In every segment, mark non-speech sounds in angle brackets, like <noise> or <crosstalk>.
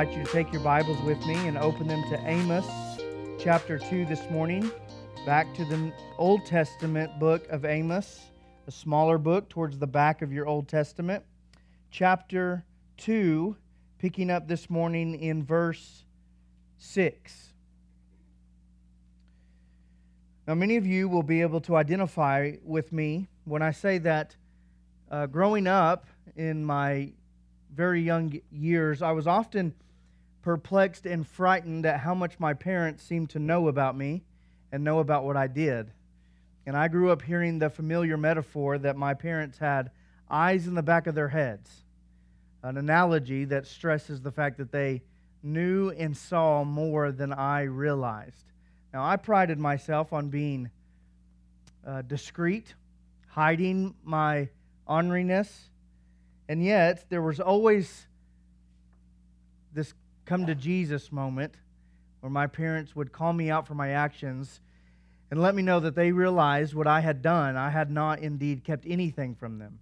Invite you to take your Bibles with me and open them to Amos chapter 2 this morning. Back to the Old Testament book of Amos, a smaller book towards the back of your Old Testament. Chapter 2, picking up this morning in verse 6. Now, many of you will be able to identify with me when I say that uh, growing up in my very young years, I was often perplexed and frightened at how much my parents seemed to know about me and know about what I did. And I grew up hearing the familiar metaphor that my parents had eyes in the back of their heads, an analogy that stresses the fact that they knew and saw more than I realized. Now, I prided myself on being uh, discreet, hiding my orneriness, and yet there was always this come to Jesus moment where my parents would call me out for my actions and let me know that they realized what I had done. I had not indeed kept anything from them.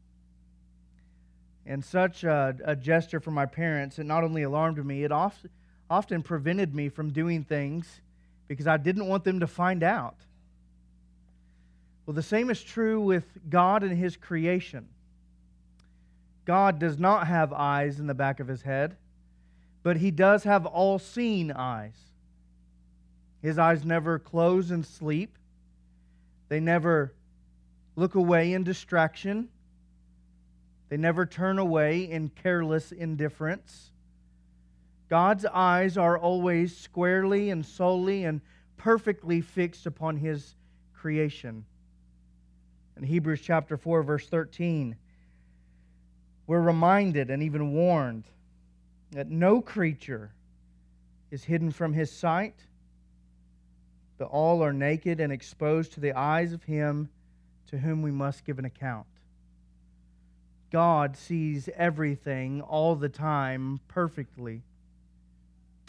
And such a, a gesture from my parents, it not only alarmed me, it often, often prevented me from doing things because I didn't want them to find out. Well, the same is true with God and His creation. God does not have eyes in the back of His head, but He does have all seeing eyes. His eyes never close in sleep, they never look away in distraction, they never turn away in careless indifference. God's eyes are always squarely and solely and perfectly fixed upon His creation. In Hebrews chapter 4, verse 13, we're reminded and even warned that no creature is hidden from His sight, but all are naked and exposed to the eyes of Him to whom we must give an account. God sees everything all the time perfectly.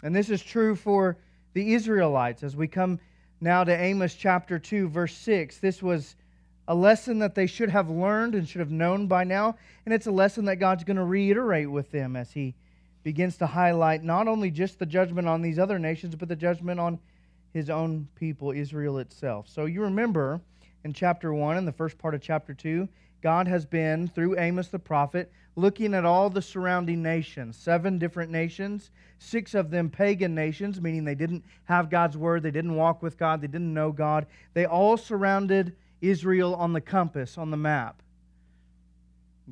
And this is true for the Israelites. As we come now to Amos chapter 2, verse 6, this was a lesson that they should have learned and should have known by now. And it's a lesson that God's going to reiterate with them as He begins to highlight not only just the judgment on these other nations, but the judgment on His own people, Israel itself. So you remember in chapter 1 and the first part of chapter 2, God has been, through Amos the prophet, looking at all the surrounding nations, seven different nations, six of them pagan nations, meaning they didn't have God's word, they didn't walk with God, they didn't know God. They all surrounded Israel on the compass, on the map.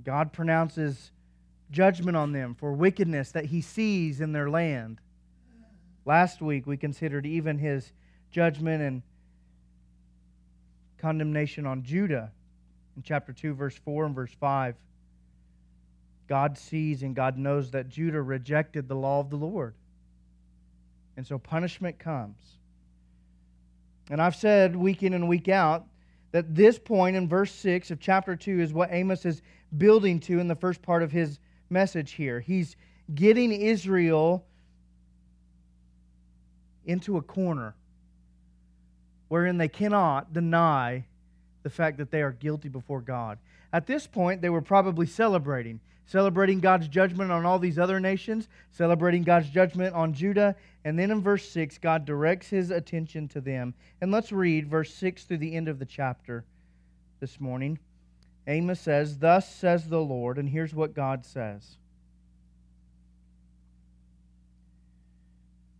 God pronounces judgment on them for wickedness that he sees in their land. Last week we considered even his judgment and condemnation on Judah in chapter 2, verse 4 and verse 5. God sees and God knows that Judah rejected the law of the Lord. And so punishment comes. And I've said week in and week out that this point in verse 6 of chapter 2 is what Amos is building to in the first part of his message here. He's getting Israel into a corner wherein they cannot deny the fact that they are guilty before God. At this point, they were probably celebrating, celebrating God's judgment on all these other nations, celebrating God's judgment on Judah. And then in verse 6, God directs his attention to them. And let's read verse 6 through the end of the chapter this morning. Amos says, Thus says the Lord, and here's what God says.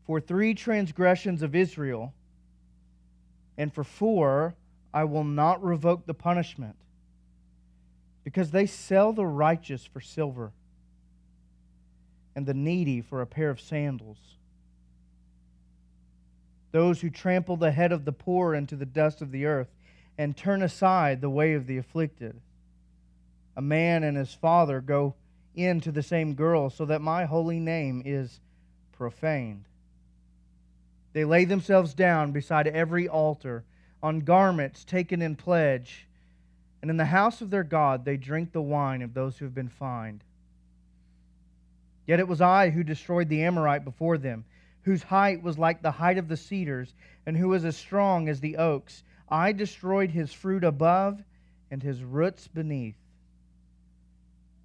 For three transgressions of Israel, and for four I will not revoke the punishment, because they sell the righteous for silver and the needy for a pair of sandals. Those who trample the head of the poor into the dust of the earth and turn aside the way of the afflicted. A man and his father go in to the same girl, so that my holy name is profaned. They lay themselves down beside every altar on garments taken in pledge, and in the house of their God they drink the wine of those who have been fined. Yet it was I who destroyed the Amorite before them, whose height was like the height of the cedars, and who was as strong as the oaks. I destroyed his fruit above and his roots beneath.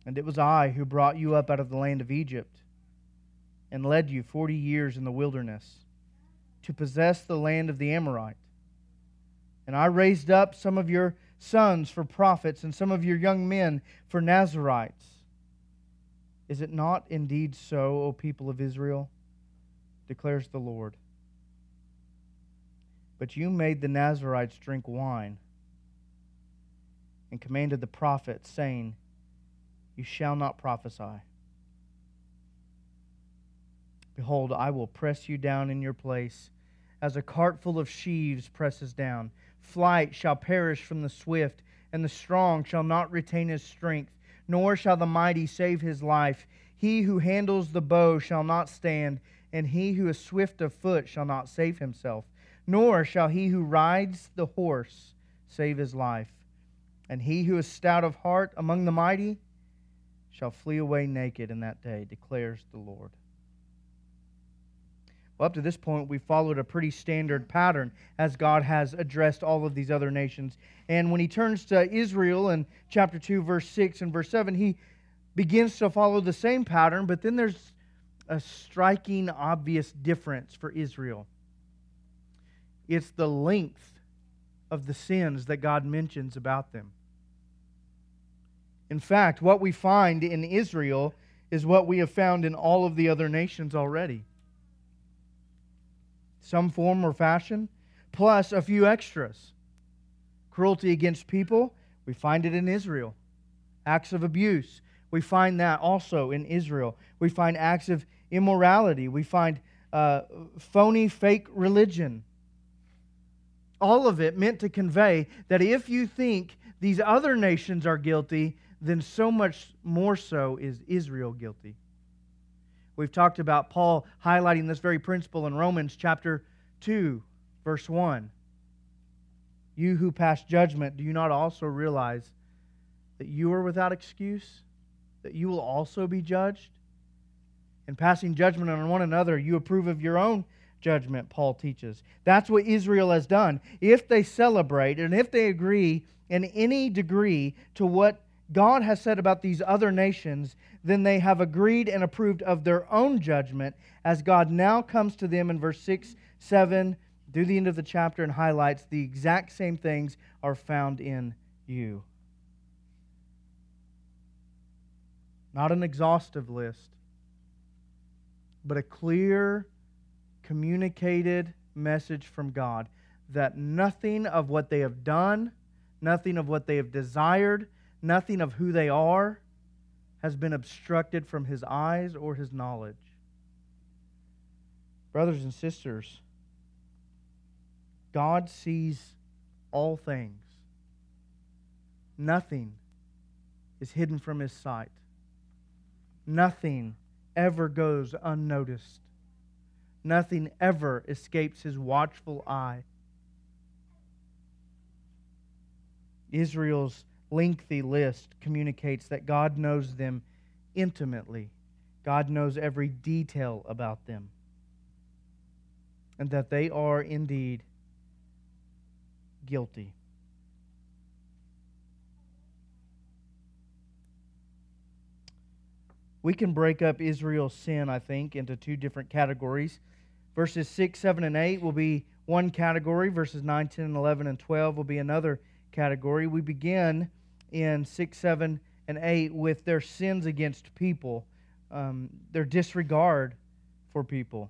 And it was I who brought you up out of the land of Egypt and led you forty years in the wilderness to possess the land of the Amorite. And I raised up some of your sons for prophets and some of your young men for Nazarites. Is it not indeed so, O people of Israel? declares the Lord. But you made the Nazarites drink wine and commanded the prophets, saying, You shall not prophesy. Behold, I will press you down in your place, as a cart full of sheaves presses down. Flight shall perish from the swift, and the strong shall not retain his strength, nor shall the mighty save his life. He who handles the bow shall not stand, and he who is swift of foot shall not save himself, nor shall he who rides the horse save his life. And he who is stout of heart among the mighty shall flee away naked in that day, declares the Lord. Well, up to this point, we followed a pretty standard pattern as God has addressed all of these other nations. And when he turns to Israel in chapter 2, verse 6 and verse 7, he begins to follow the same pattern, but then there's a striking, obvious difference for Israel. It's the length of the sins that God mentions about them. In fact, what we find in Israel is what we have found in all of the other nations already some form or fashion, plus a few extras. Cruelty against people, we find it in Israel. Acts of abuse, we find that also in Israel. We find acts of immorality, we find uh, phony, fake religion. All of it meant to convey that if you think these other nations are guilty, then so much more so is Israel guilty. We've talked about Paul highlighting this very principle in Romans chapter 2, verse 1. You who pass judgment, do you not also realize that you are without excuse? That you will also be judged? In passing judgment on one another, you approve of your own judgment, Paul teaches. That's what Israel has done. If they celebrate and if they agree in any degree to what God has said about these other nations, then they have agreed and approved of their own judgment as God now comes to them in verse 6, 7, through the end of the chapter and highlights the exact same things are found in you. Not an exhaustive list, but a clear, communicated message from God that nothing of what they have done, nothing of what they have desired, nothing of who they are has been obstructed from his eyes or his knowledge. Brothers and sisters, God sees all things. Nothing is hidden from his sight. Nothing ever goes unnoticed. Nothing ever escapes his watchful eye. Israel's lengthy list communicates that God knows them intimately. God knows every detail about them. And that they are indeed guilty. We can break up Israel's sin, I think, into two different categories. Verses 6, 7, and 8 will be one category. Verses 9, 10, 11, and 12 will be another category. We begin in 6, 7, and 8 with their sins against people, um, their disregard for people.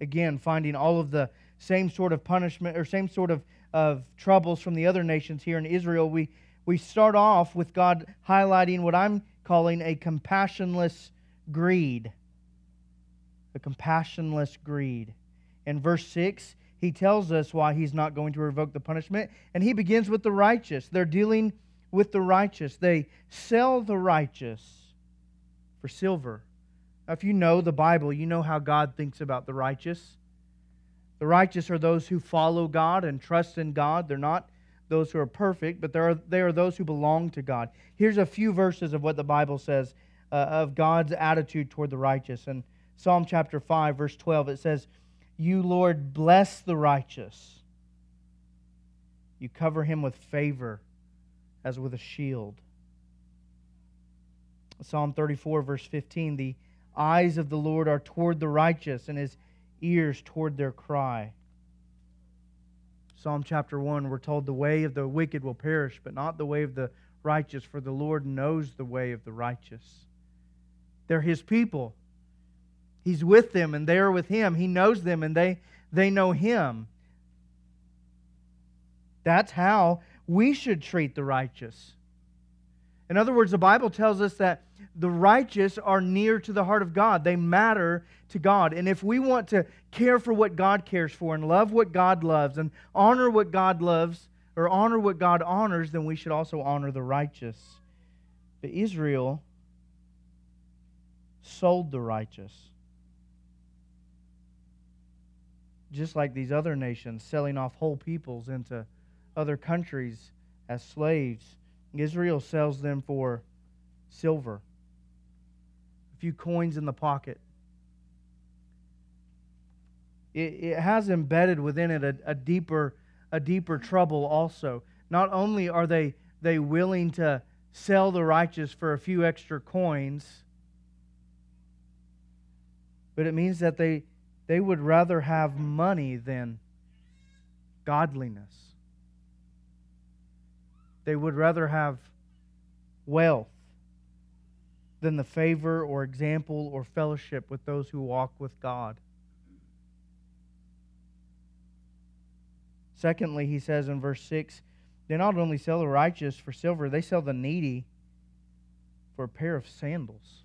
Again, finding all of the same sort of punishment or same sort of, of troubles from the other nations here in Israel, we, we start off with God highlighting what I'm calling a compassionless greed. A compassionless greed. In verse 6, he tells us why he's not going to revoke the punishment. And he begins with the righteous. They're dealing with the righteous. They sell the righteous for silver. Now, if you know the Bible, you know how God thinks about the righteous. The righteous are those who follow God and trust in God. They're not those who are perfect, but they are, they are those who belong to God. Here's a few verses of what the Bible says uh, of God's attitude toward the righteous. In Psalm chapter 5, verse 12, it says, you, Lord, bless the righteous. You cover him with favor as with a shield. Psalm 34, verse 15 The eyes of the Lord are toward the righteous, and his ears toward their cry. Psalm chapter 1, we're told the way of the wicked will perish, but not the way of the righteous, for the Lord knows the way of the righteous. They're his people. He's with them, and they are with him. He knows them, and they, they know him. That's how we should treat the righteous. In other words, the Bible tells us that the righteous are near to the heart of God. They matter to God. And if we want to care for what God cares for and love what God loves and honor what God loves or honor what God honors, then we should also honor the righteous. But Israel sold the righteous. Just like these other nations, selling off whole peoples into other countries as slaves. Israel sells them for silver, a few coins in the pocket. It, it has embedded within it a, a deeper a deeper trouble also. Not only are they they willing to sell the righteous for a few extra coins, but it means that they they would rather have money than godliness. They would rather have wealth than the favor or example or fellowship with those who walk with God. Secondly, he says in verse 6 they not only sell the righteous for silver, they sell the needy for a pair of sandals.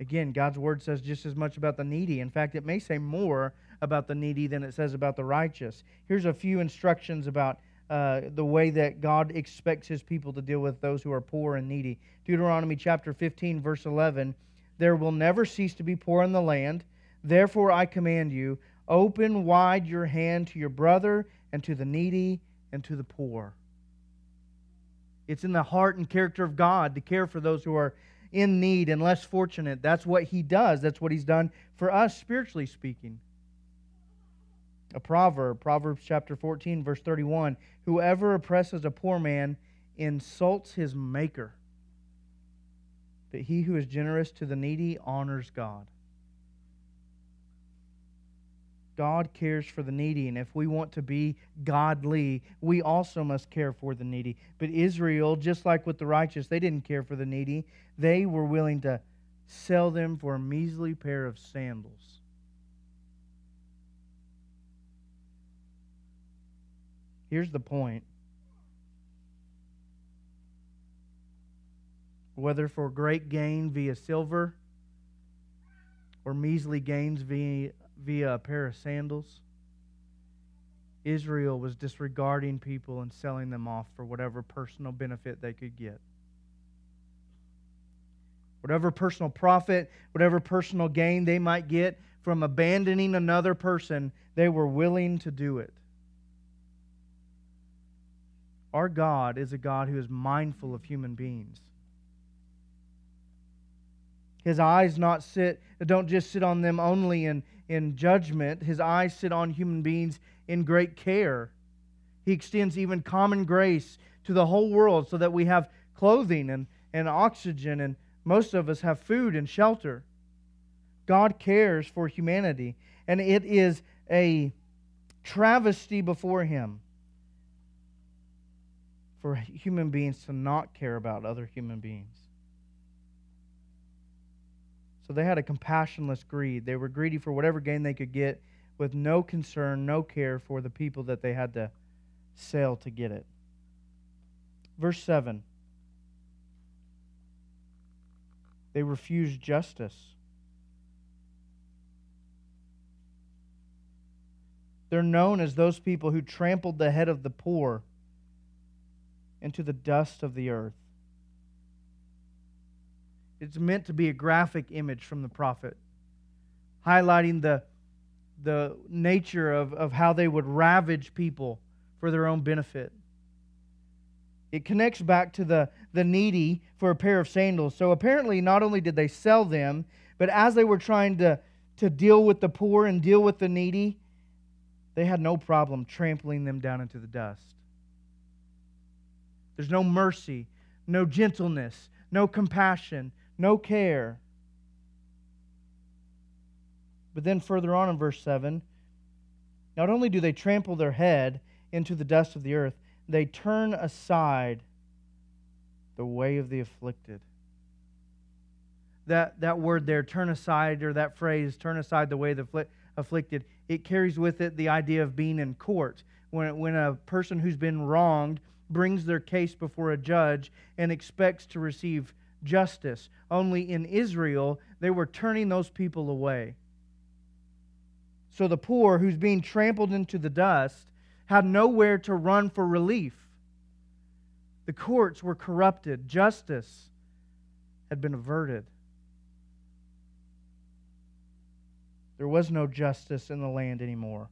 Again, God's word says just as much about the needy. In fact, it may say more about the needy than it says about the righteous. Here's a few instructions about uh, the way that God expects his people to deal with those who are poor and needy. Deuteronomy chapter 15, verse 11 There will never cease to be poor in the land. Therefore, I command you, open wide your hand to your brother and to the needy and to the poor. It's in the heart and character of God to care for those who are in need and less fortunate. That's what He does. That's what He's done for us, spiritually speaking. A proverb, Proverbs chapter 14, verse 31 Whoever oppresses a poor man insults his maker, but he who is generous to the needy honors God. God cares for the needy, and if we want to be godly, we also must care for the needy. But Israel, just like with the righteous, they didn't care for the needy. They were willing to sell them for a measly pair of sandals. Here's the point. Whether for great gain via silver or measly gains via, via a pair of sandals, Israel was disregarding people and selling them off for whatever personal benefit they could get. Whatever personal profit, whatever personal gain they might get from abandoning another person, they were willing to do it. Our God is a God who is mindful of human beings. His eyes not sit don't just sit on them only in, in judgment. His eyes sit on human beings in great care. He extends even common grace to the whole world so that we have clothing and, and oxygen, and most of us have food and shelter. God cares for humanity, and it is a travesty before Him for human beings to not care about other human beings. So they had a compassionless greed. They were greedy for whatever gain they could get with no concern, no care for the people that they had to sell to get it. Verse 7 They refused justice. They're known as those people who trampled the head of the poor into the dust of the earth. It's meant to be a graphic image from the prophet, highlighting the, the nature of, of how they would ravage people for their own benefit. It connects back to the, the needy for a pair of sandals. So apparently, not only did they sell them, but as they were trying to, to deal with the poor and deal with the needy, they had no problem trampling them down into the dust. There's no mercy, no gentleness, no compassion, no care. But then further on in verse 7, not only do they trample their head into the dust of the earth, they turn aside the way of the afflicted. That, that word there, turn aside, or that phrase, turn aside the way of the afflicted, it carries with it the idea of being in court. When, when a person who's been wronged brings their case before a judge and expects to receive justice. Only in Israel, they were turning those people away. So the poor, who's being trampled into the dust, had nowhere to run for relief. The courts were corrupted, justice had been averted. There was no justice in the land anymore.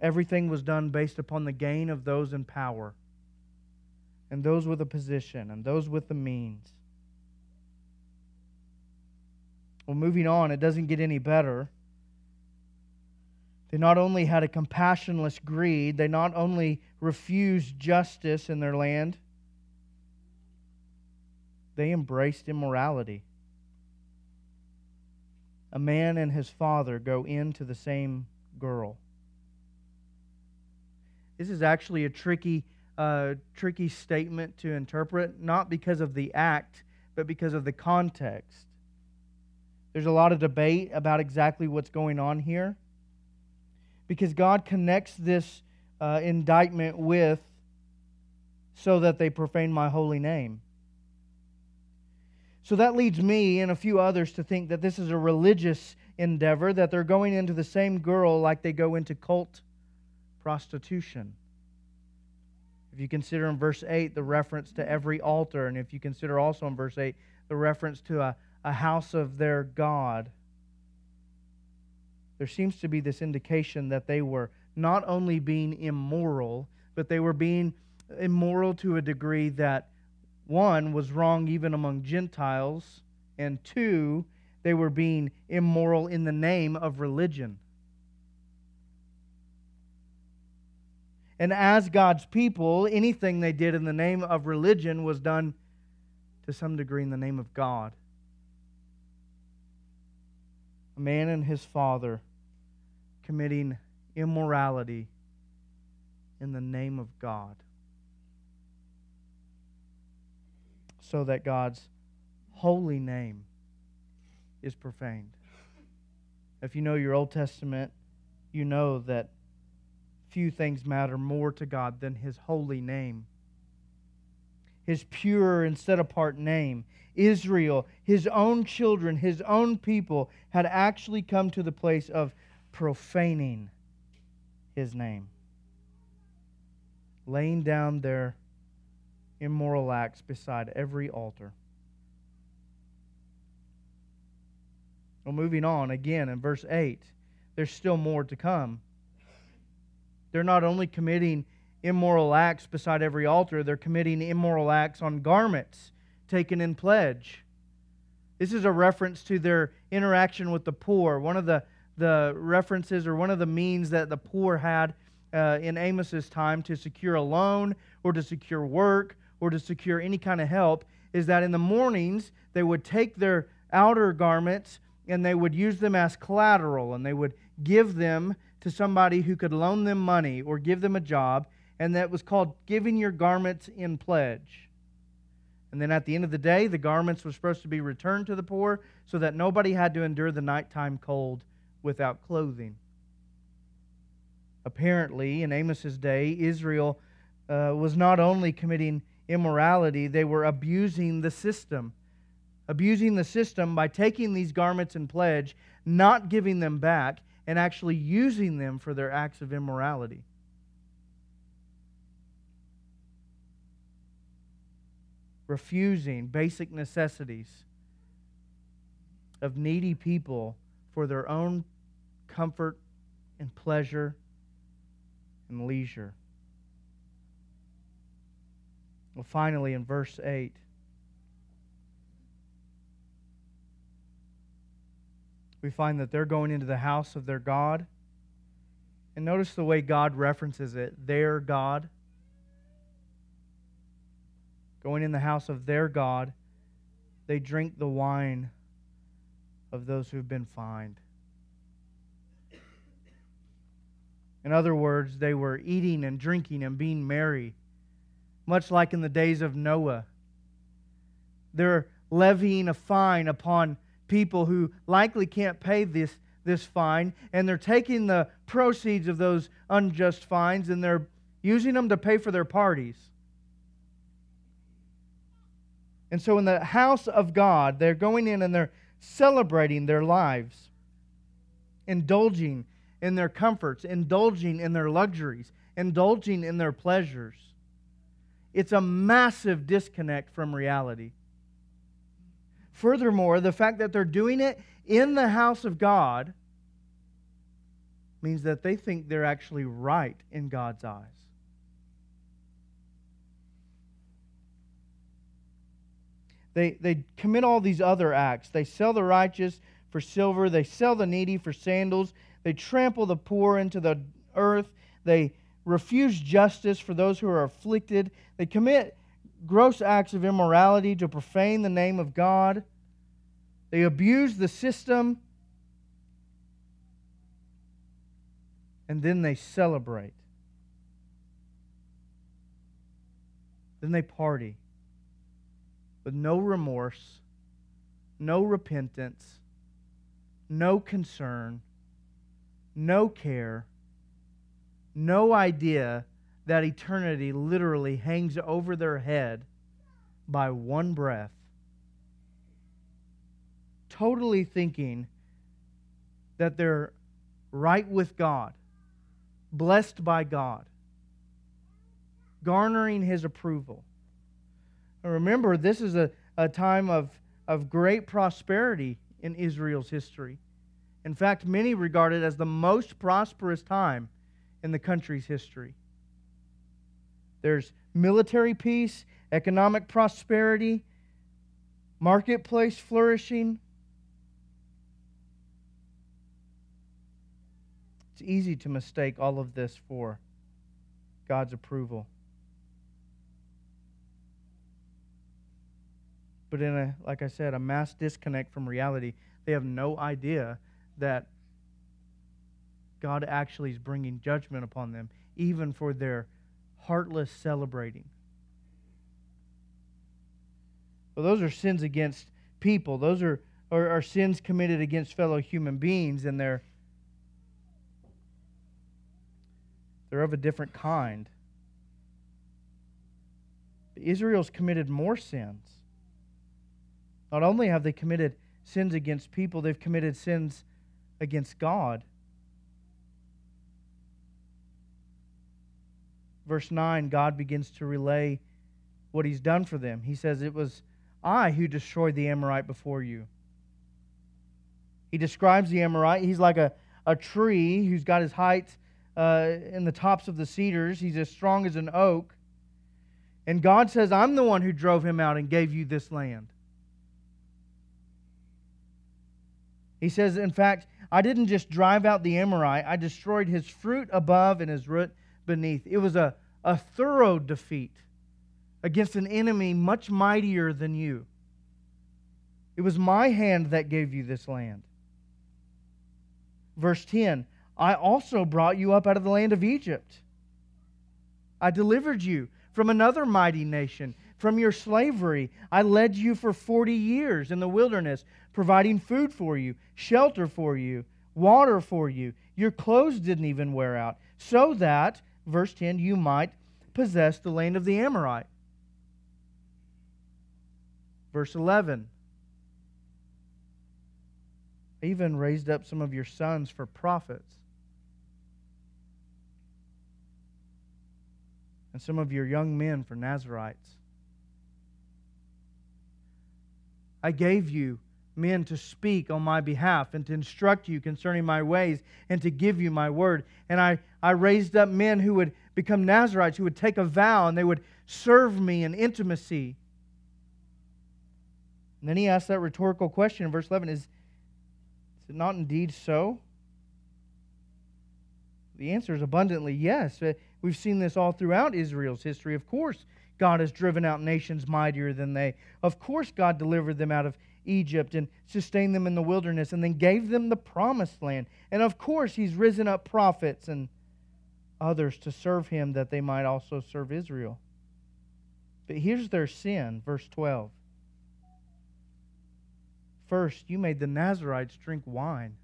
Everything was done based upon the gain of those in power, and those with a position, and those with the means. Well, moving on, it doesn't get any better. They not only had a compassionless greed, they not only refused justice in their land, they embraced immorality. A man and his father go into the same girl. This is actually a tricky, uh, tricky statement to interpret, not because of the act, but because of the context. There's a lot of debate about exactly what's going on here because God connects this uh, indictment with so that they profane my holy name. So that leads me and a few others to think that this is a religious endeavor, that they're going into the same girl like they go into cult prostitution. If you consider in verse 8 the reference to every altar, and if you consider also in verse 8 the reference to a, a house of their God, there seems to be this indication that they were not only being immoral, but they were being immoral to a degree that, one, was wrong even among Gentiles, and two, they were being immoral in the name of religion. And as God's people, anything they did in the name of religion was done to some degree in the name of God. A man and his father committing immorality in the name of God. So that God's holy name is profaned. If you know your Old Testament, you know that few things matter more to God than His holy name. His pure and set apart name. Israel, His own children, His own people, had actually come to the place of profaning His name, laying down their immoral acts beside every altar. Well, moving on again in verse 8, there's still more to come. They're not only committing immoral acts beside every altar, they're committing immoral acts on garments taken in pledge. This is a reference to their interaction with the poor. One of the, the references or one of the means that the poor had uh, in Amos's time to secure a loan or to secure work or to secure any kind of help is that in the mornings they would take their outer garments and they would use them as collateral and they would give them to somebody who could loan them money or give them a job, and that was called giving your garments in pledge. And then at the end of the day, the garments were supposed to be returned to the poor so that nobody had to endure the nighttime cold without clothing. Apparently, in Amos's day, Israel uh, was not only committing immorality, they were abusing the system. Abusing the system by taking these garments in pledge, not giving them back, and actually using them for their acts of immorality. Refusing basic necessities of needy people for their own comfort and pleasure and leisure. Well, finally, in verse 8, we find that they're going into the house of their God. And notice the way God references it their God. going in the house of their God, they drink the wine of those who've been fined. In other words, they were eating and drinking and being merry, much like in the days of Noah. They're levying a fine upon people who likely can't pay this, this fine, and they're taking the proceeds of those unjust fines and they're using them to pay for their parties. And so, in the house of God, they're going in and they're celebrating their lives, indulging in their comforts, indulging in their luxuries, indulging in their pleasures. It's a massive disconnect from reality. Furthermore, the fact that they're doing it in the house of God means that they think they're actually right in God's eyes. They, they commit all these other acts. They sell the righteous for silver, they sell the needy for sandals, they trample the poor into the earth, they refuse justice for those who are afflicted, they commit gross acts of immorality to profane the name of God, they abuse the system, and then they celebrate. Then they party. With no remorse, no repentance, no concern, no care, no idea that eternity literally hangs over their head by one breath. Totally thinking that they're right with God, blessed by God, garnering His approval. Remember, this is a, a time of, of great prosperity in Israel's history. In fact, many regard it as the most prosperous time in the country's history. There's military peace, economic prosperity, marketplace flourishing. It's easy to mistake all of this for God's approval. but in a, like I said, a mass disconnect from reality. They have no idea that God actually is bringing judgment upon them, even for their heartless celebrating. Well, those are sins against people. Those are, are, are sins committed against fellow human beings, and they're they're of a different kind. Israel's committed more sins. Not only have they committed sins against people, they've committed sins against God. Verse 9, God begins to relay what he's done for them. He says, It was I who destroyed the Amorite before you. He describes the Amorite. He's like a, a tree who's got his height uh, in the tops of the cedars. He's as strong as an oak. And God says, I'm the one who drove him out and gave you this land. He says, in fact, I didn't just drive out the Amorite, I destroyed his fruit above and his root beneath. It was a, a thorough defeat against an enemy much mightier than you. It was my hand that gave you this land. Verse 10 I also brought you up out of the land of Egypt. I delivered you from another mighty nation, from your slavery. I led you for 40 years in the wilderness providing food for you, shelter for you, water for you. Your clothes didn't even wear out, so that, verse 10, you might possess the land of the Amorite. Verse 11, I even raised up some of your sons for prophets. And some of your young men for Nazarites. I gave you men to speak on my behalf and to instruct you concerning my ways and to give you my word. And I, I raised up men who would become Nazarites, who would take a vow and they would serve me in intimacy. And then he asks that rhetorical question in verse 11 is, is it not indeed so? The answer is abundantly yes. Uh, we've seen this all throughout Israel's history, of course. God has driven out nations mightier than they. Of course, God delivered them out of Egypt and sustained them in the wilderness and then gave them the promised land. And of course, He's risen up prophets and others to serve Him that they might also serve Israel. But here's their sin, verse 12. First, you made the Nazarites drink wine.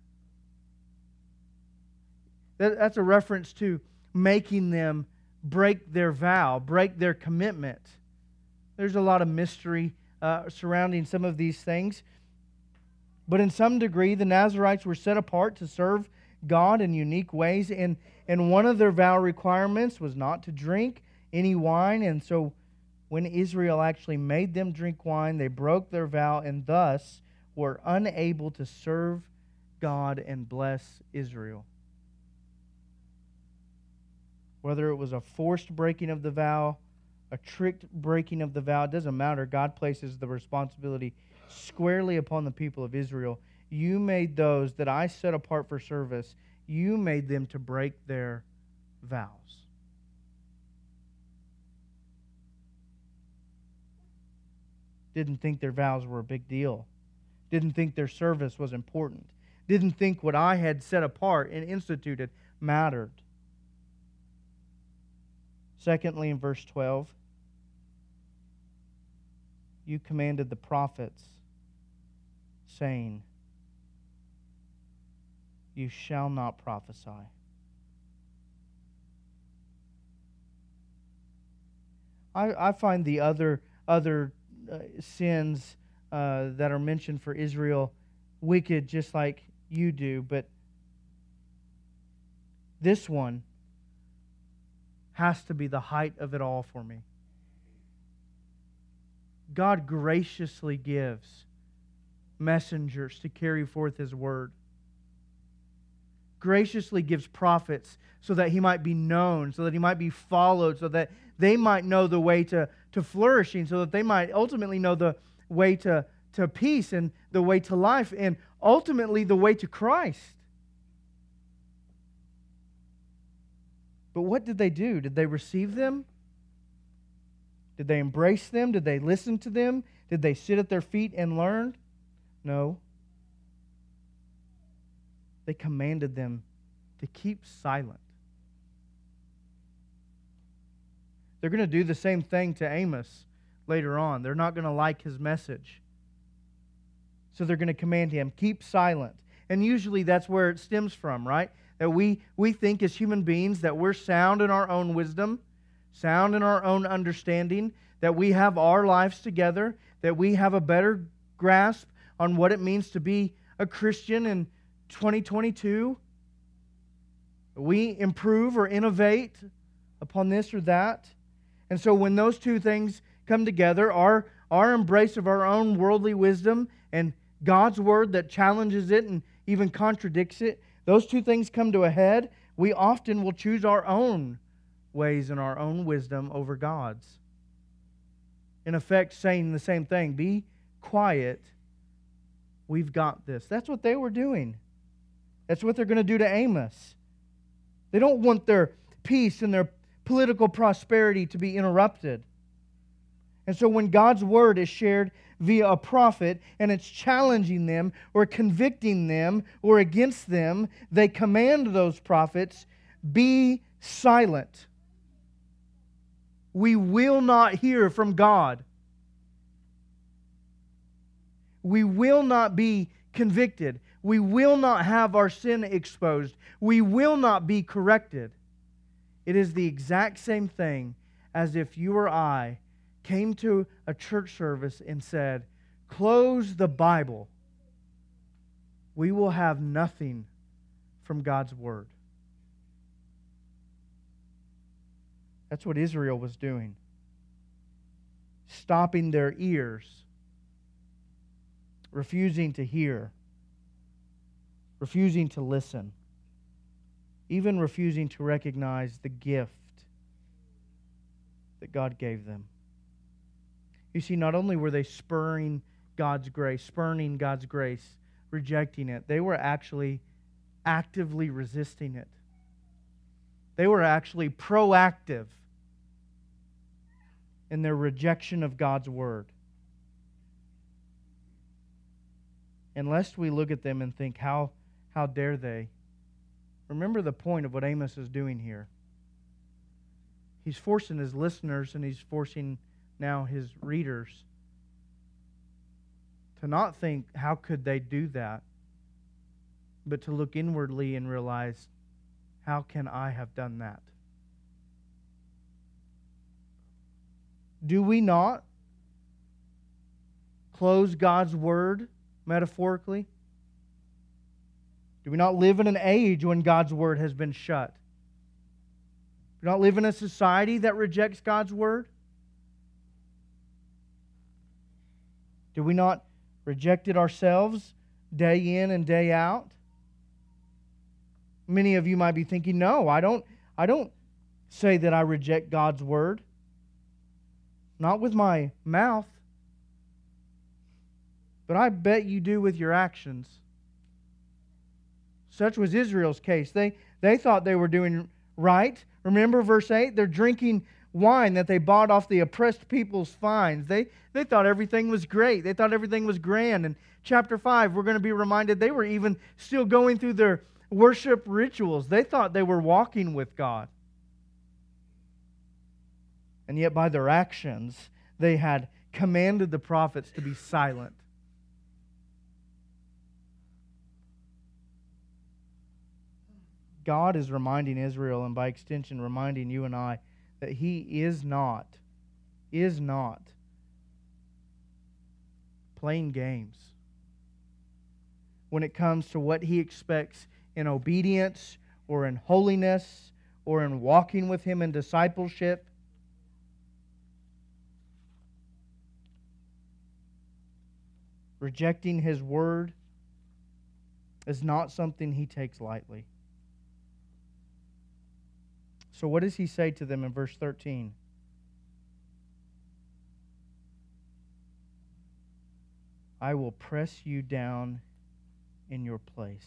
that's a reference to making them break their vow, break their commitment. There's a lot of mystery uh, surrounding some of these things. But in some degree, the Nazarites were set apart to serve God in unique ways. And, and one of their vow requirements was not to drink any wine. And so when Israel actually made them drink wine, they broke their vow and thus were unable to serve God and bless Israel. Whether it was a forced breaking of the vow, a tricked breaking of the vow, it doesn't matter. God places the responsibility squarely upon the people of Israel. You made those that I set apart for service, you made them to break their vows. Didn't think their vows were a big deal. Didn't think their service was important. Didn't think what I had set apart and instituted mattered. Secondly, in verse 12, you commanded the prophets, saying, You shall not prophesy. I, I find the other, other uh, sins uh, that are mentioned for Israel wicked just like you do, but this one has to be the height of it all for me. God graciously gives messengers to carry forth his word. Graciously gives prophets so that he might be known, so that he might be followed, so that they might know the way to, to flourishing, so that they might ultimately know the way to, to peace and the way to life, and ultimately the way to Christ. But what did they do? Did they receive them? Did they embrace them? Did they listen to them? Did they sit at their feet and learn? No. They commanded them to keep silent. They're going to do the same thing to Amos later on. They're not going to like his message. So they're going to command him, keep silent. And usually that's where it stems from, right? that we, we think as human beings that we're sound in our own wisdom, sound in our own understanding, that we have our lives together, that we have a better grasp on what it means to be a Christian in 2022. We improve or innovate upon this or that. And so when those two things come together, our, our embrace of our own worldly wisdom and God's word that challenges it and even contradicts it, those two things come to a head, we often will choose our own ways and our own wisdom over God's. In effect, saying the same thing be quiet, we've got this. That's what they were doing. That's what they're going to do to Amos. They don't want their peace and their political prosperity to be interrupted. And so when God's word is shared via a prophet and it's challenging them or convicting them or against them, they command those prophets be silent. We will not hear from God. We will not be convicted. We will not have our sin exposed. We will not be corrected. It is the exact same thing as if you or I came to a church service and said, Close the Bible, we will have nothing from God's Word. That's what Israel was doing. Stopping their ears, refusing to hear, refusing to listen, even refusing to recognize the gift that God gave them. You see, not only were they spurring God's grace, spurning God's grace, rejecting it, they were actually actively resisting it. They were actually proactive in their rejection of God's word. And lest we look at them and think, how, how dare they? Remember the point of what Amos is doing here. He's forcing his listeners and he's forcing now his readers to not think, how could they do that? But to look inwardly and realize, how can I have done that? Do we not close God's word metaphorically? Do we not live in an age when God's word has been shut? Do we not live in a society that rejects God's word? Do we not reject it ourselves day in and day out? Many of you might be thinking, no, I don't, I don't say that I reject God's word. Not with my mouth, but I bet you do with your actions. Such was Israel's case. They, they thought they were doing right. Remember verse 8? They're drinking wine that they bought off the oppressed people's fines. They, they thought everything was great. They thought everything was grand. And chapter 5, we're going to be reminded they were even still going through their worship rituals. They thought they were walking with God. And yet, by their actions, they had commanded the prophets to be silent. God is reminding Israel, and by extension, reminding you and I, that He is not, is not playing games when it comes to what He expects in obedience or in holiness or in walking with Him in discipleship. Rejecting His word is not something He takes lightly. So, what does he say to them in verse 13? I will press you down in your place.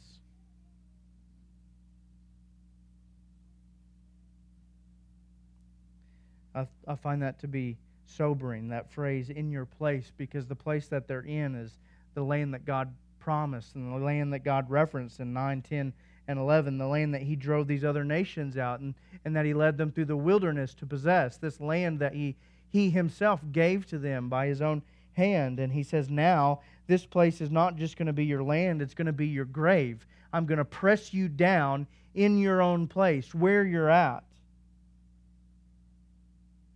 I, I find that to be sobering, that phrase, in your place, because the place that they're in is the land that God promised and the land that God referenced in 9, 10, and 11, the land that he drove these other nations out and, and that he led them through the wilderness to possess, this land that he, he himself gave to them by his own hand. And he says, Now, this place is not just going to be your land, it's going to be your grave. I'm going to press you down in your own place, where you're at.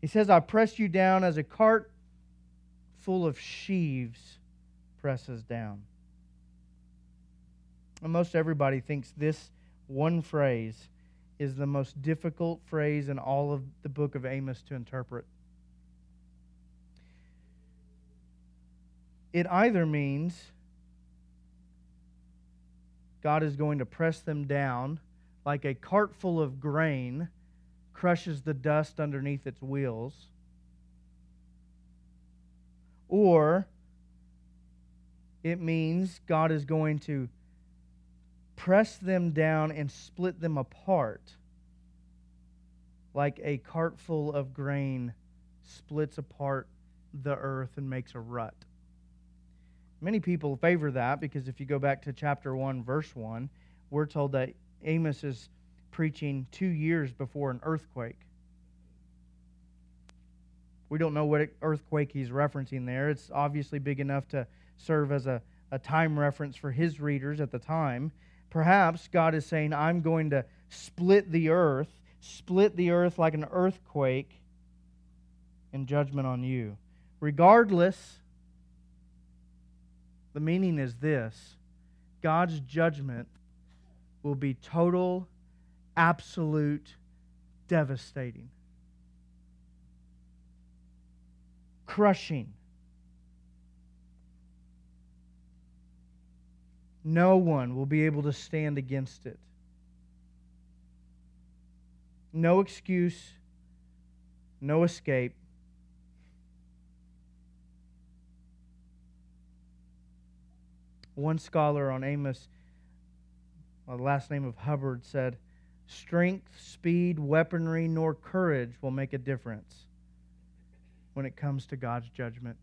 He says, I press you down as a cart full of sheaves presses down. Most everybody thinks this one phrase is the most difficult phrase in all of the book of Amos to interpret. It either means God is going to press them down like a cart full of grain crushes the dust underneath its wheels, or it means God is going to press them down and split them apart like a cart full of grain splits apart the earth and makes a rut. Many people favor that because if you go back to chapter 1, verse 1, we're told that Amos is preaching two years before an earthquake. We don't know what earthquake he's referencing there. It's obviously big enough to serve as a, a time reference for his readers at the time. Perhaps God is saying, I'm going to split the earth, split the earth like an earthquake in judgment on you. Regardless, the meaning is this. God's judgment will be total, absolute, devastating, crushing No one will be able to stand against it. No excuse, no escape. One scholar on Amos, well, the last name of Hubbard, said, Strength, speed, weaponry, nor courage will make a difference. when it comes to God's judgment.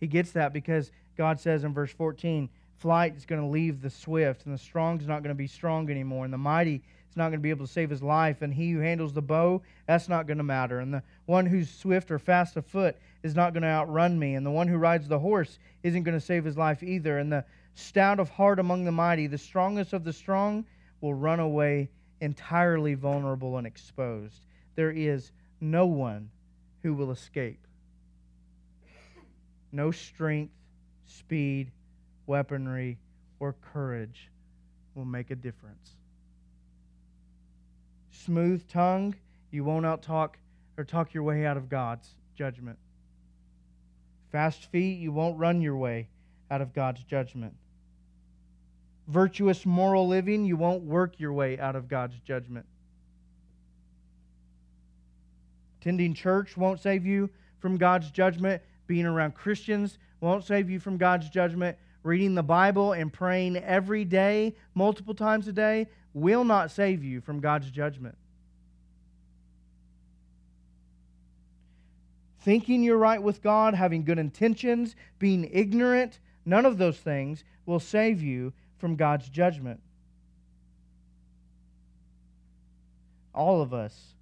He gets that because God says in verse 14, flight is going to leave the swift, and the strong is not going to be strong anymore, and the mighty is not going to be able to save his life, and he who handles the bow, that's not going to matter. And the one who's swift or fast of foot is not going to outrun me, and the one who rides the horse isn't going to save his life either. And the stout of heart among the mighty, the strongest of the strong, will run away entirely vulnerable and exposed. There is no one who will escape. No strength, speed, weaponry, or courage will make a difference. Smooth tongue, you won't outtalk or talk your way out of God's judgment. Fast feet, you won't run your way out of God's judgment. Virtuous moral living, you won't work your way out of God's judgment. Attending church won't save you from God's judgment. Being around Christians won't save you from God's judgment. Reading the Bible and praying every day, multiple times a day, will not save you from God's judgment. Thinking you're right with God, having good intentions, being ignorant, none of those things will save you from God's judgment. All of us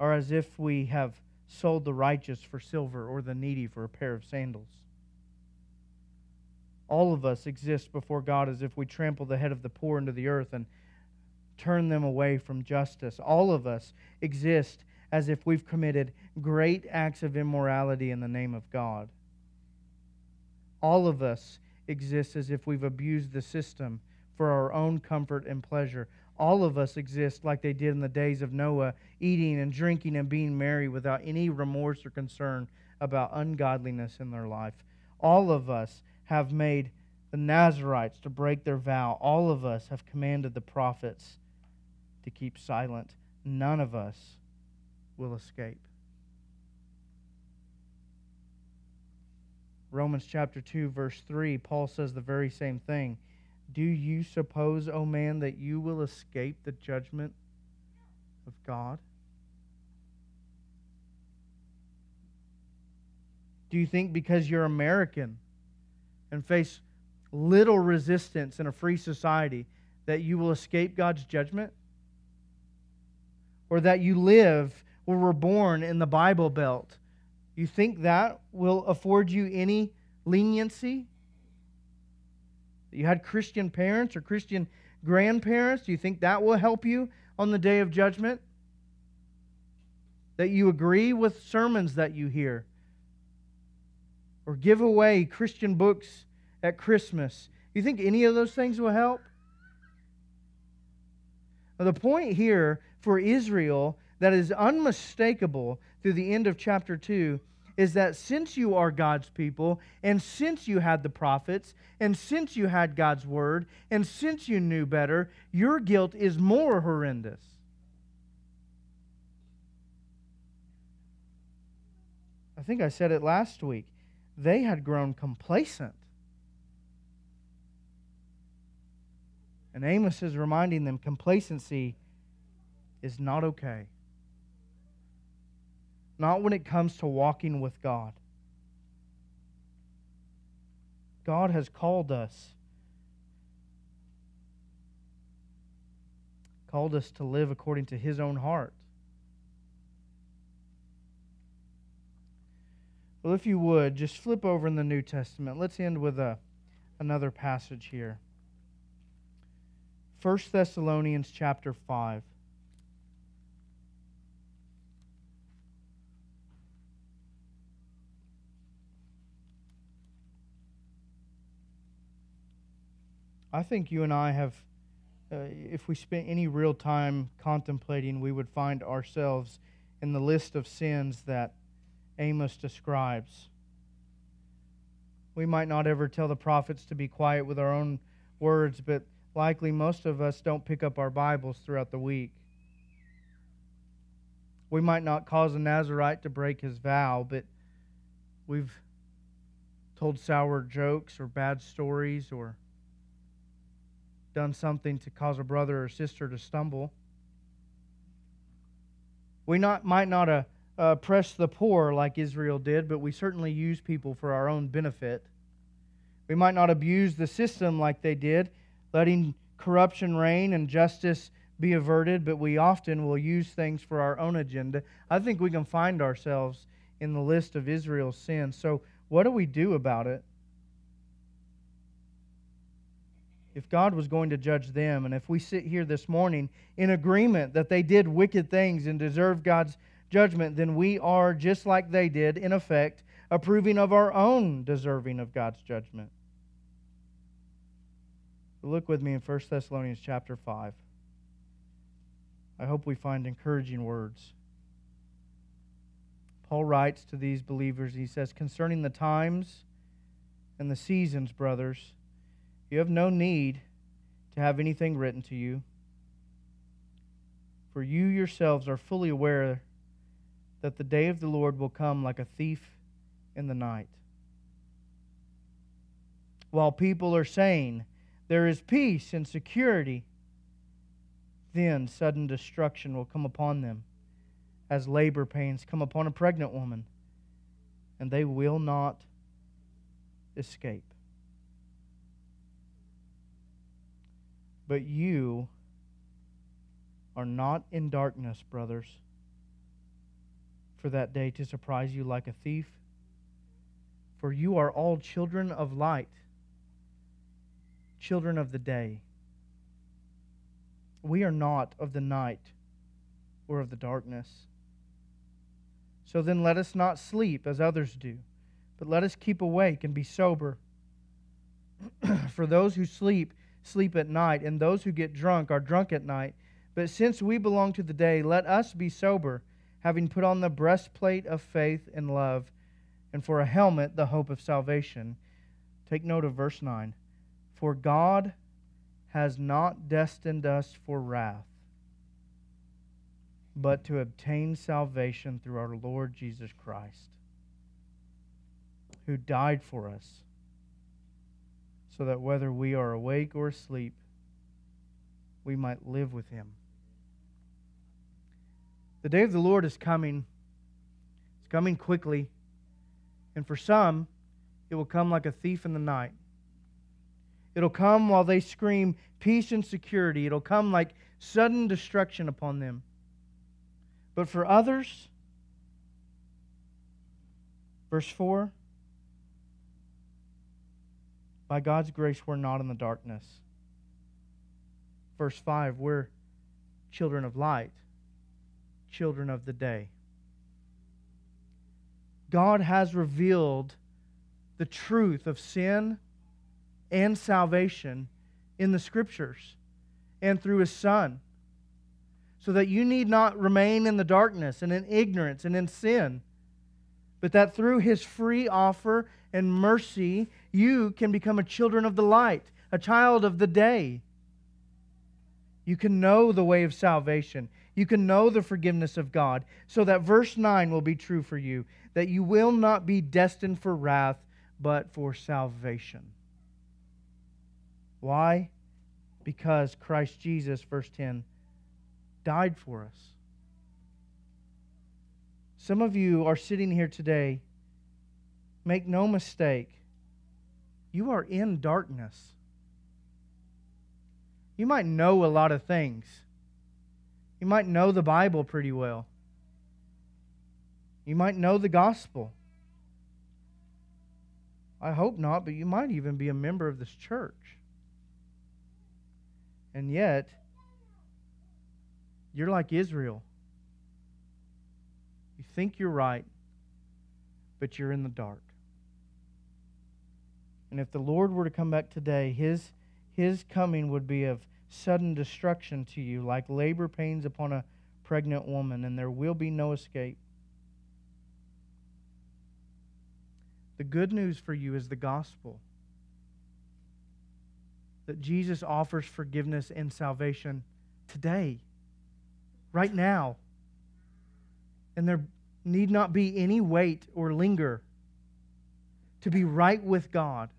are as if we have sold the righteous for silver or the needy for a pair of sandals. All of us exist before God as if we trample the head of the poor into the earth and turn them away from justice. All of us exist as if we've committed great acts of immorality in the name of God. All of us exist as if we've abused the system for our own comfort and pleasure all of us exist like they did in the days of Noah, eating and drinking and being merry without any remorse or concern about ungodliness in their life. All of us have made the Nazarites to break their vow. All of us have commanded the prophets to keep silent. None of us will escape. Romans chapter 2, verse 3, Paul says the very same thing. Do you suppose, O oh man, that you will escape the judgment of God? Do you think because you're American and face little resistance in a free society that you will escape God's judgment? Or that you live where we're born in the Bible Belt? You think that will afford you any leniency? That you had Christian parents or Christian grandparents? Do you think that will help you on the day of judgment? That you agree with sermons that you hear? Or give away Christian books at Christmas? Do you think any of those things will help? Now, the point here for Israel that is unmistakable through the end of chapter 2 is that since you are God's people, and since you had the prophets, and since you had God's word, and since you knew better, your guilt is more horrendous. I think I said it last week. They had grown complacent. And Amos is reminding them complacency is not okay not when it comes to walking with God. God has called us, called us to live according to His own heart. Well, if you would, just flip over in the New Testament. Let's end with a, another passage here. 1 Thessalonians chapter 5. I think you and I have, uh, if we spent any real time contemplating, we would find ourselves in the list of sins that Amos describes. We might not ever tell the prophets to be quiet with our own words, but likely most of us don't pick up our Bibles throughout the week. We might not cause a Nazarite to break his vow, but we've told sour jokes or bad stories or done something to cause a brother or sister to stumble. We not, might not uh, oppress the poor like Israel did, but we certainly use people for our own benefit. We might not abuse the system like they did, letting corruption reign and justice be averted, but we often will use things for our own agenda. I think we can find ourselves in the list of Israel's sins. So, what do we do about it? If God was going to judge them, and if we sit here this morning in agreement that they did wicked things and deserve God's judgment, then we are, just like they did, in effect, approving of our own deserving of God's judgment. Look with me in 1 Thessalonians chapter 5. I hope we find encouraging words. Paul writes to these believers, he says, Concerning the times and the seasons, brothers, you have no need to have anything written to you, for you yourselves are fully aware that the day of the Lord will come like a thief in the night. While people are saying there is peace and security, then sudden destruction will come upon them as labor pains come upon a pregnant woman, and they will not escape. But you are not in darkness, brothers, for that day to surprise you like a thief. For you are all children of light, children of the day. We are not of the night or of the darkness. So then let us not sleep as others do, but let us keep awake and be sober. <clears throat> For those who sleep, sleep at night, and those who get drunk are drunk at night. But since we belong to the day, let us be sober, having put on the breastplate of faith and love, and for a helmet, the hope of salvation. Take note of verse 9. For God has not destined us for wrath, but to obtain salvation through our Lord Jesus Christ, who died for us, so that whether we are awake or asleep, we might live with him. The day of the Lord is coming. It's coming quickly. And for some, it will come like a thief in the night. It'll come while they scream peace and security. It'll come like sudden destruction upon them. But for others, verse 4 by God's grace, we're not in the darkness. Verse 5 we're children of light, children of the day. God has revealed the truth of sin and salvation in the scriptures and through his son so that you need not remain in the darkness and in ignorance and in sin but that through his free offer and mercy you can become a children of the light a child of the day you can know the way of salvation you can know the forgiveness of God so that verse 9 will be true for you that you will not be destined for wrath but for salvation why? Because Christ Jesus, verse 10, died for us. Some of you are sitting here today. Make no mistake, you are in darkness. You might know a lot of things. You might know the Bible pretty well. You might know the gospel. I hope not, but you might even be a member of this church. And yet, you're like Israel. You think you're right, but you're in the dark. And if the Lord were to come back today, his, his coming would be of sudden destruction to you, like labor pains upon a pregnant woman, and there will be no escape. The good news for you is the gospel that Jesus offers forgiveness and salvation today, right now. And there need not be any wait or linger to be right with God.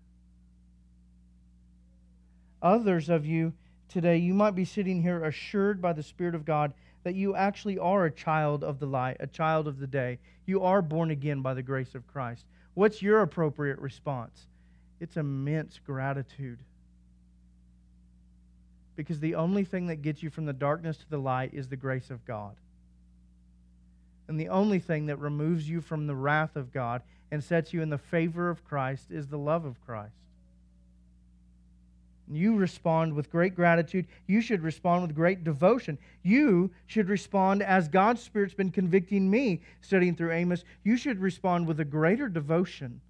Others of you today, you might be sitting here assured by the Spirit of God that you actually are a child of the light, a child of the day. You are born again by the grace of Christ. What's your appropriate response? It's immense gratitude. Because the only thing that gets you from the darkness to the light is the grace of God. And the only thing that removes you from the wrath of God and sets you in the favor of Christ is the love of Christ. You respond with great gratitude. You should respond with great devotion. You should respond as God's Spirit's been convicting me studying through Amos. You should respond with a greater devotion.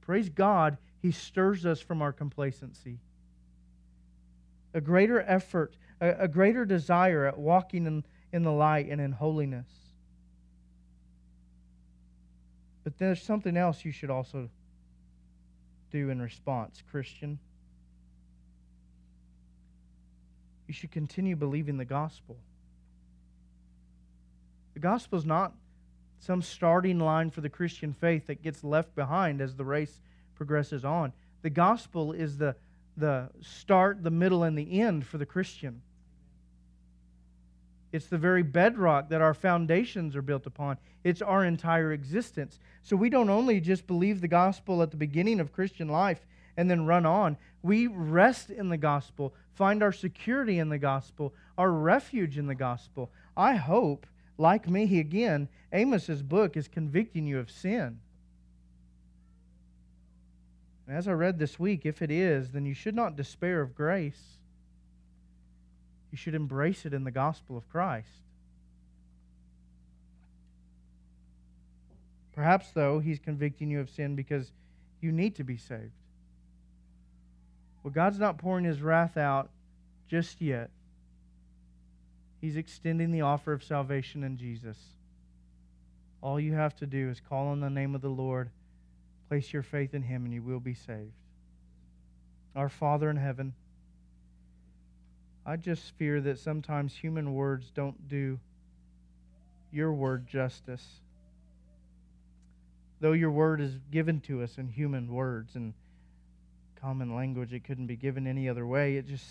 Praise God, He stirs us from our complacency. A greater effort, a, a greater desire at walking in, in the light and in holiness. But there's something else you should also do in response, Christian. You should continue believing the gospel. The gospel is not some starting line for the Christian faith that gets left behind as the race progresses on. The gospel is the, the start, the middle, and the end for the Christian. It's the very bedrock that our foundations are built upon. It's our entire existence. So we don't only just believe the gospel at the beginning of Christian life and then run on. We rest in the gospel, find our security in the gospel, our refuge in the gospel. I hope, like me again, Amos's book is convicting you of sin. And as I read this week, if it is, then you should not despair of grace. You should embrace it in the gospel of Christ. Perhaps, though, he's convicting you of sin because you need to be saved. Well, God's not pouring his wrath out just yet. He's extending the offer of salvation in Jesus. All you have to do is call on the name of the Lord, place your faith in him, and you will be saved. Our Father in heaven, I just fear that sometimes human words don't do your word justice. Though your word is given to us in human words and common language. It couldn't be given any other way. It just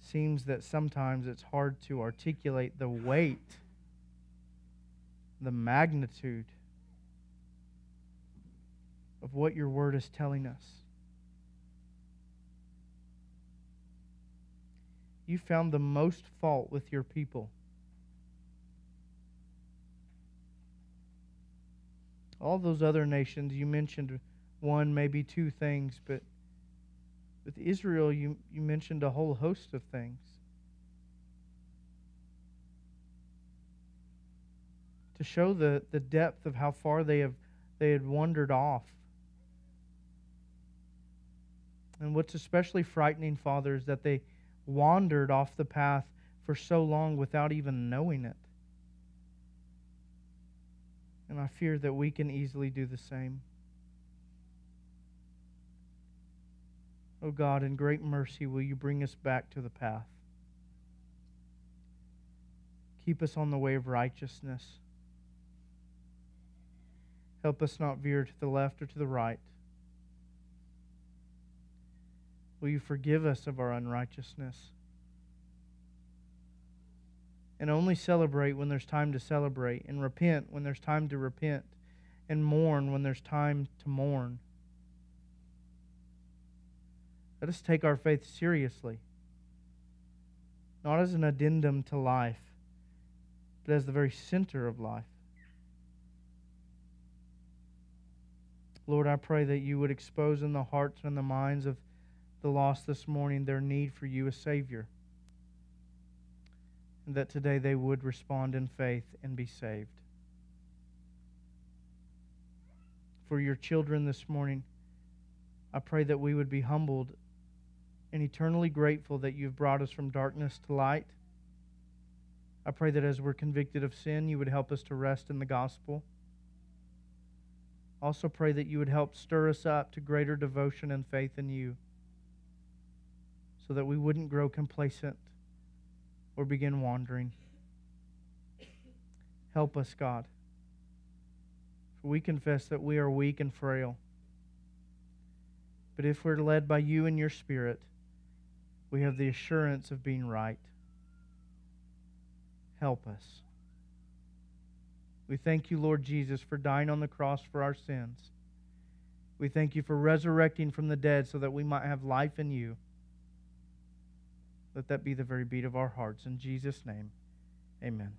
seems that sometimes it's hard to articulate the weight, the magnitude of what your word is telling us. You found the most fault with your people. All those other nations, you mentioned one, maybe two things, but with Israel, you, you mentioned a whole host of things. To show the, the depth of how far they have they had wandered off. And what's especially frightening, Father, is that they wandered off the path for so long without even knowing it. And I fear that we can easily do the same. O oh God, in great mercy, will you bring us back to the path? Keep us on the way of righteousness. Help us not veer to the left or to the right. Will you forgive us of our unrighteousness? And only celebrate when there's time to celebrate, and repent when there's time to repent, and mourn when there's time to mourn. Let us take our faith seriously, not as an addendum to life, but as the very center of life. Lord, I pray that you would expose in the hearts and the minds of the lost this morning their need for you as Savior. And that today they would respond in faith and be saved. For your children this morning, I pray that we would be humbled and eternally grateful that you've brought us from darkness to light. I pray that as we're convicted of sin, you would help us to rest in the gospel. Also, pray that you would help stir us up to greater devotion and faith in you so that we wouldn't grow complacent or begin wandering. Help us, God. For we confess that we are weak and frail. But if we're led by you and your Spirit, we have the assurance of being right. help us. We thank you, Lord Jesus, for dying on the cross for our sins. We thank you for resurrecting from the dead so that we might have life in you. Let that be the very beat of our hearts. In Jesus' name, amen.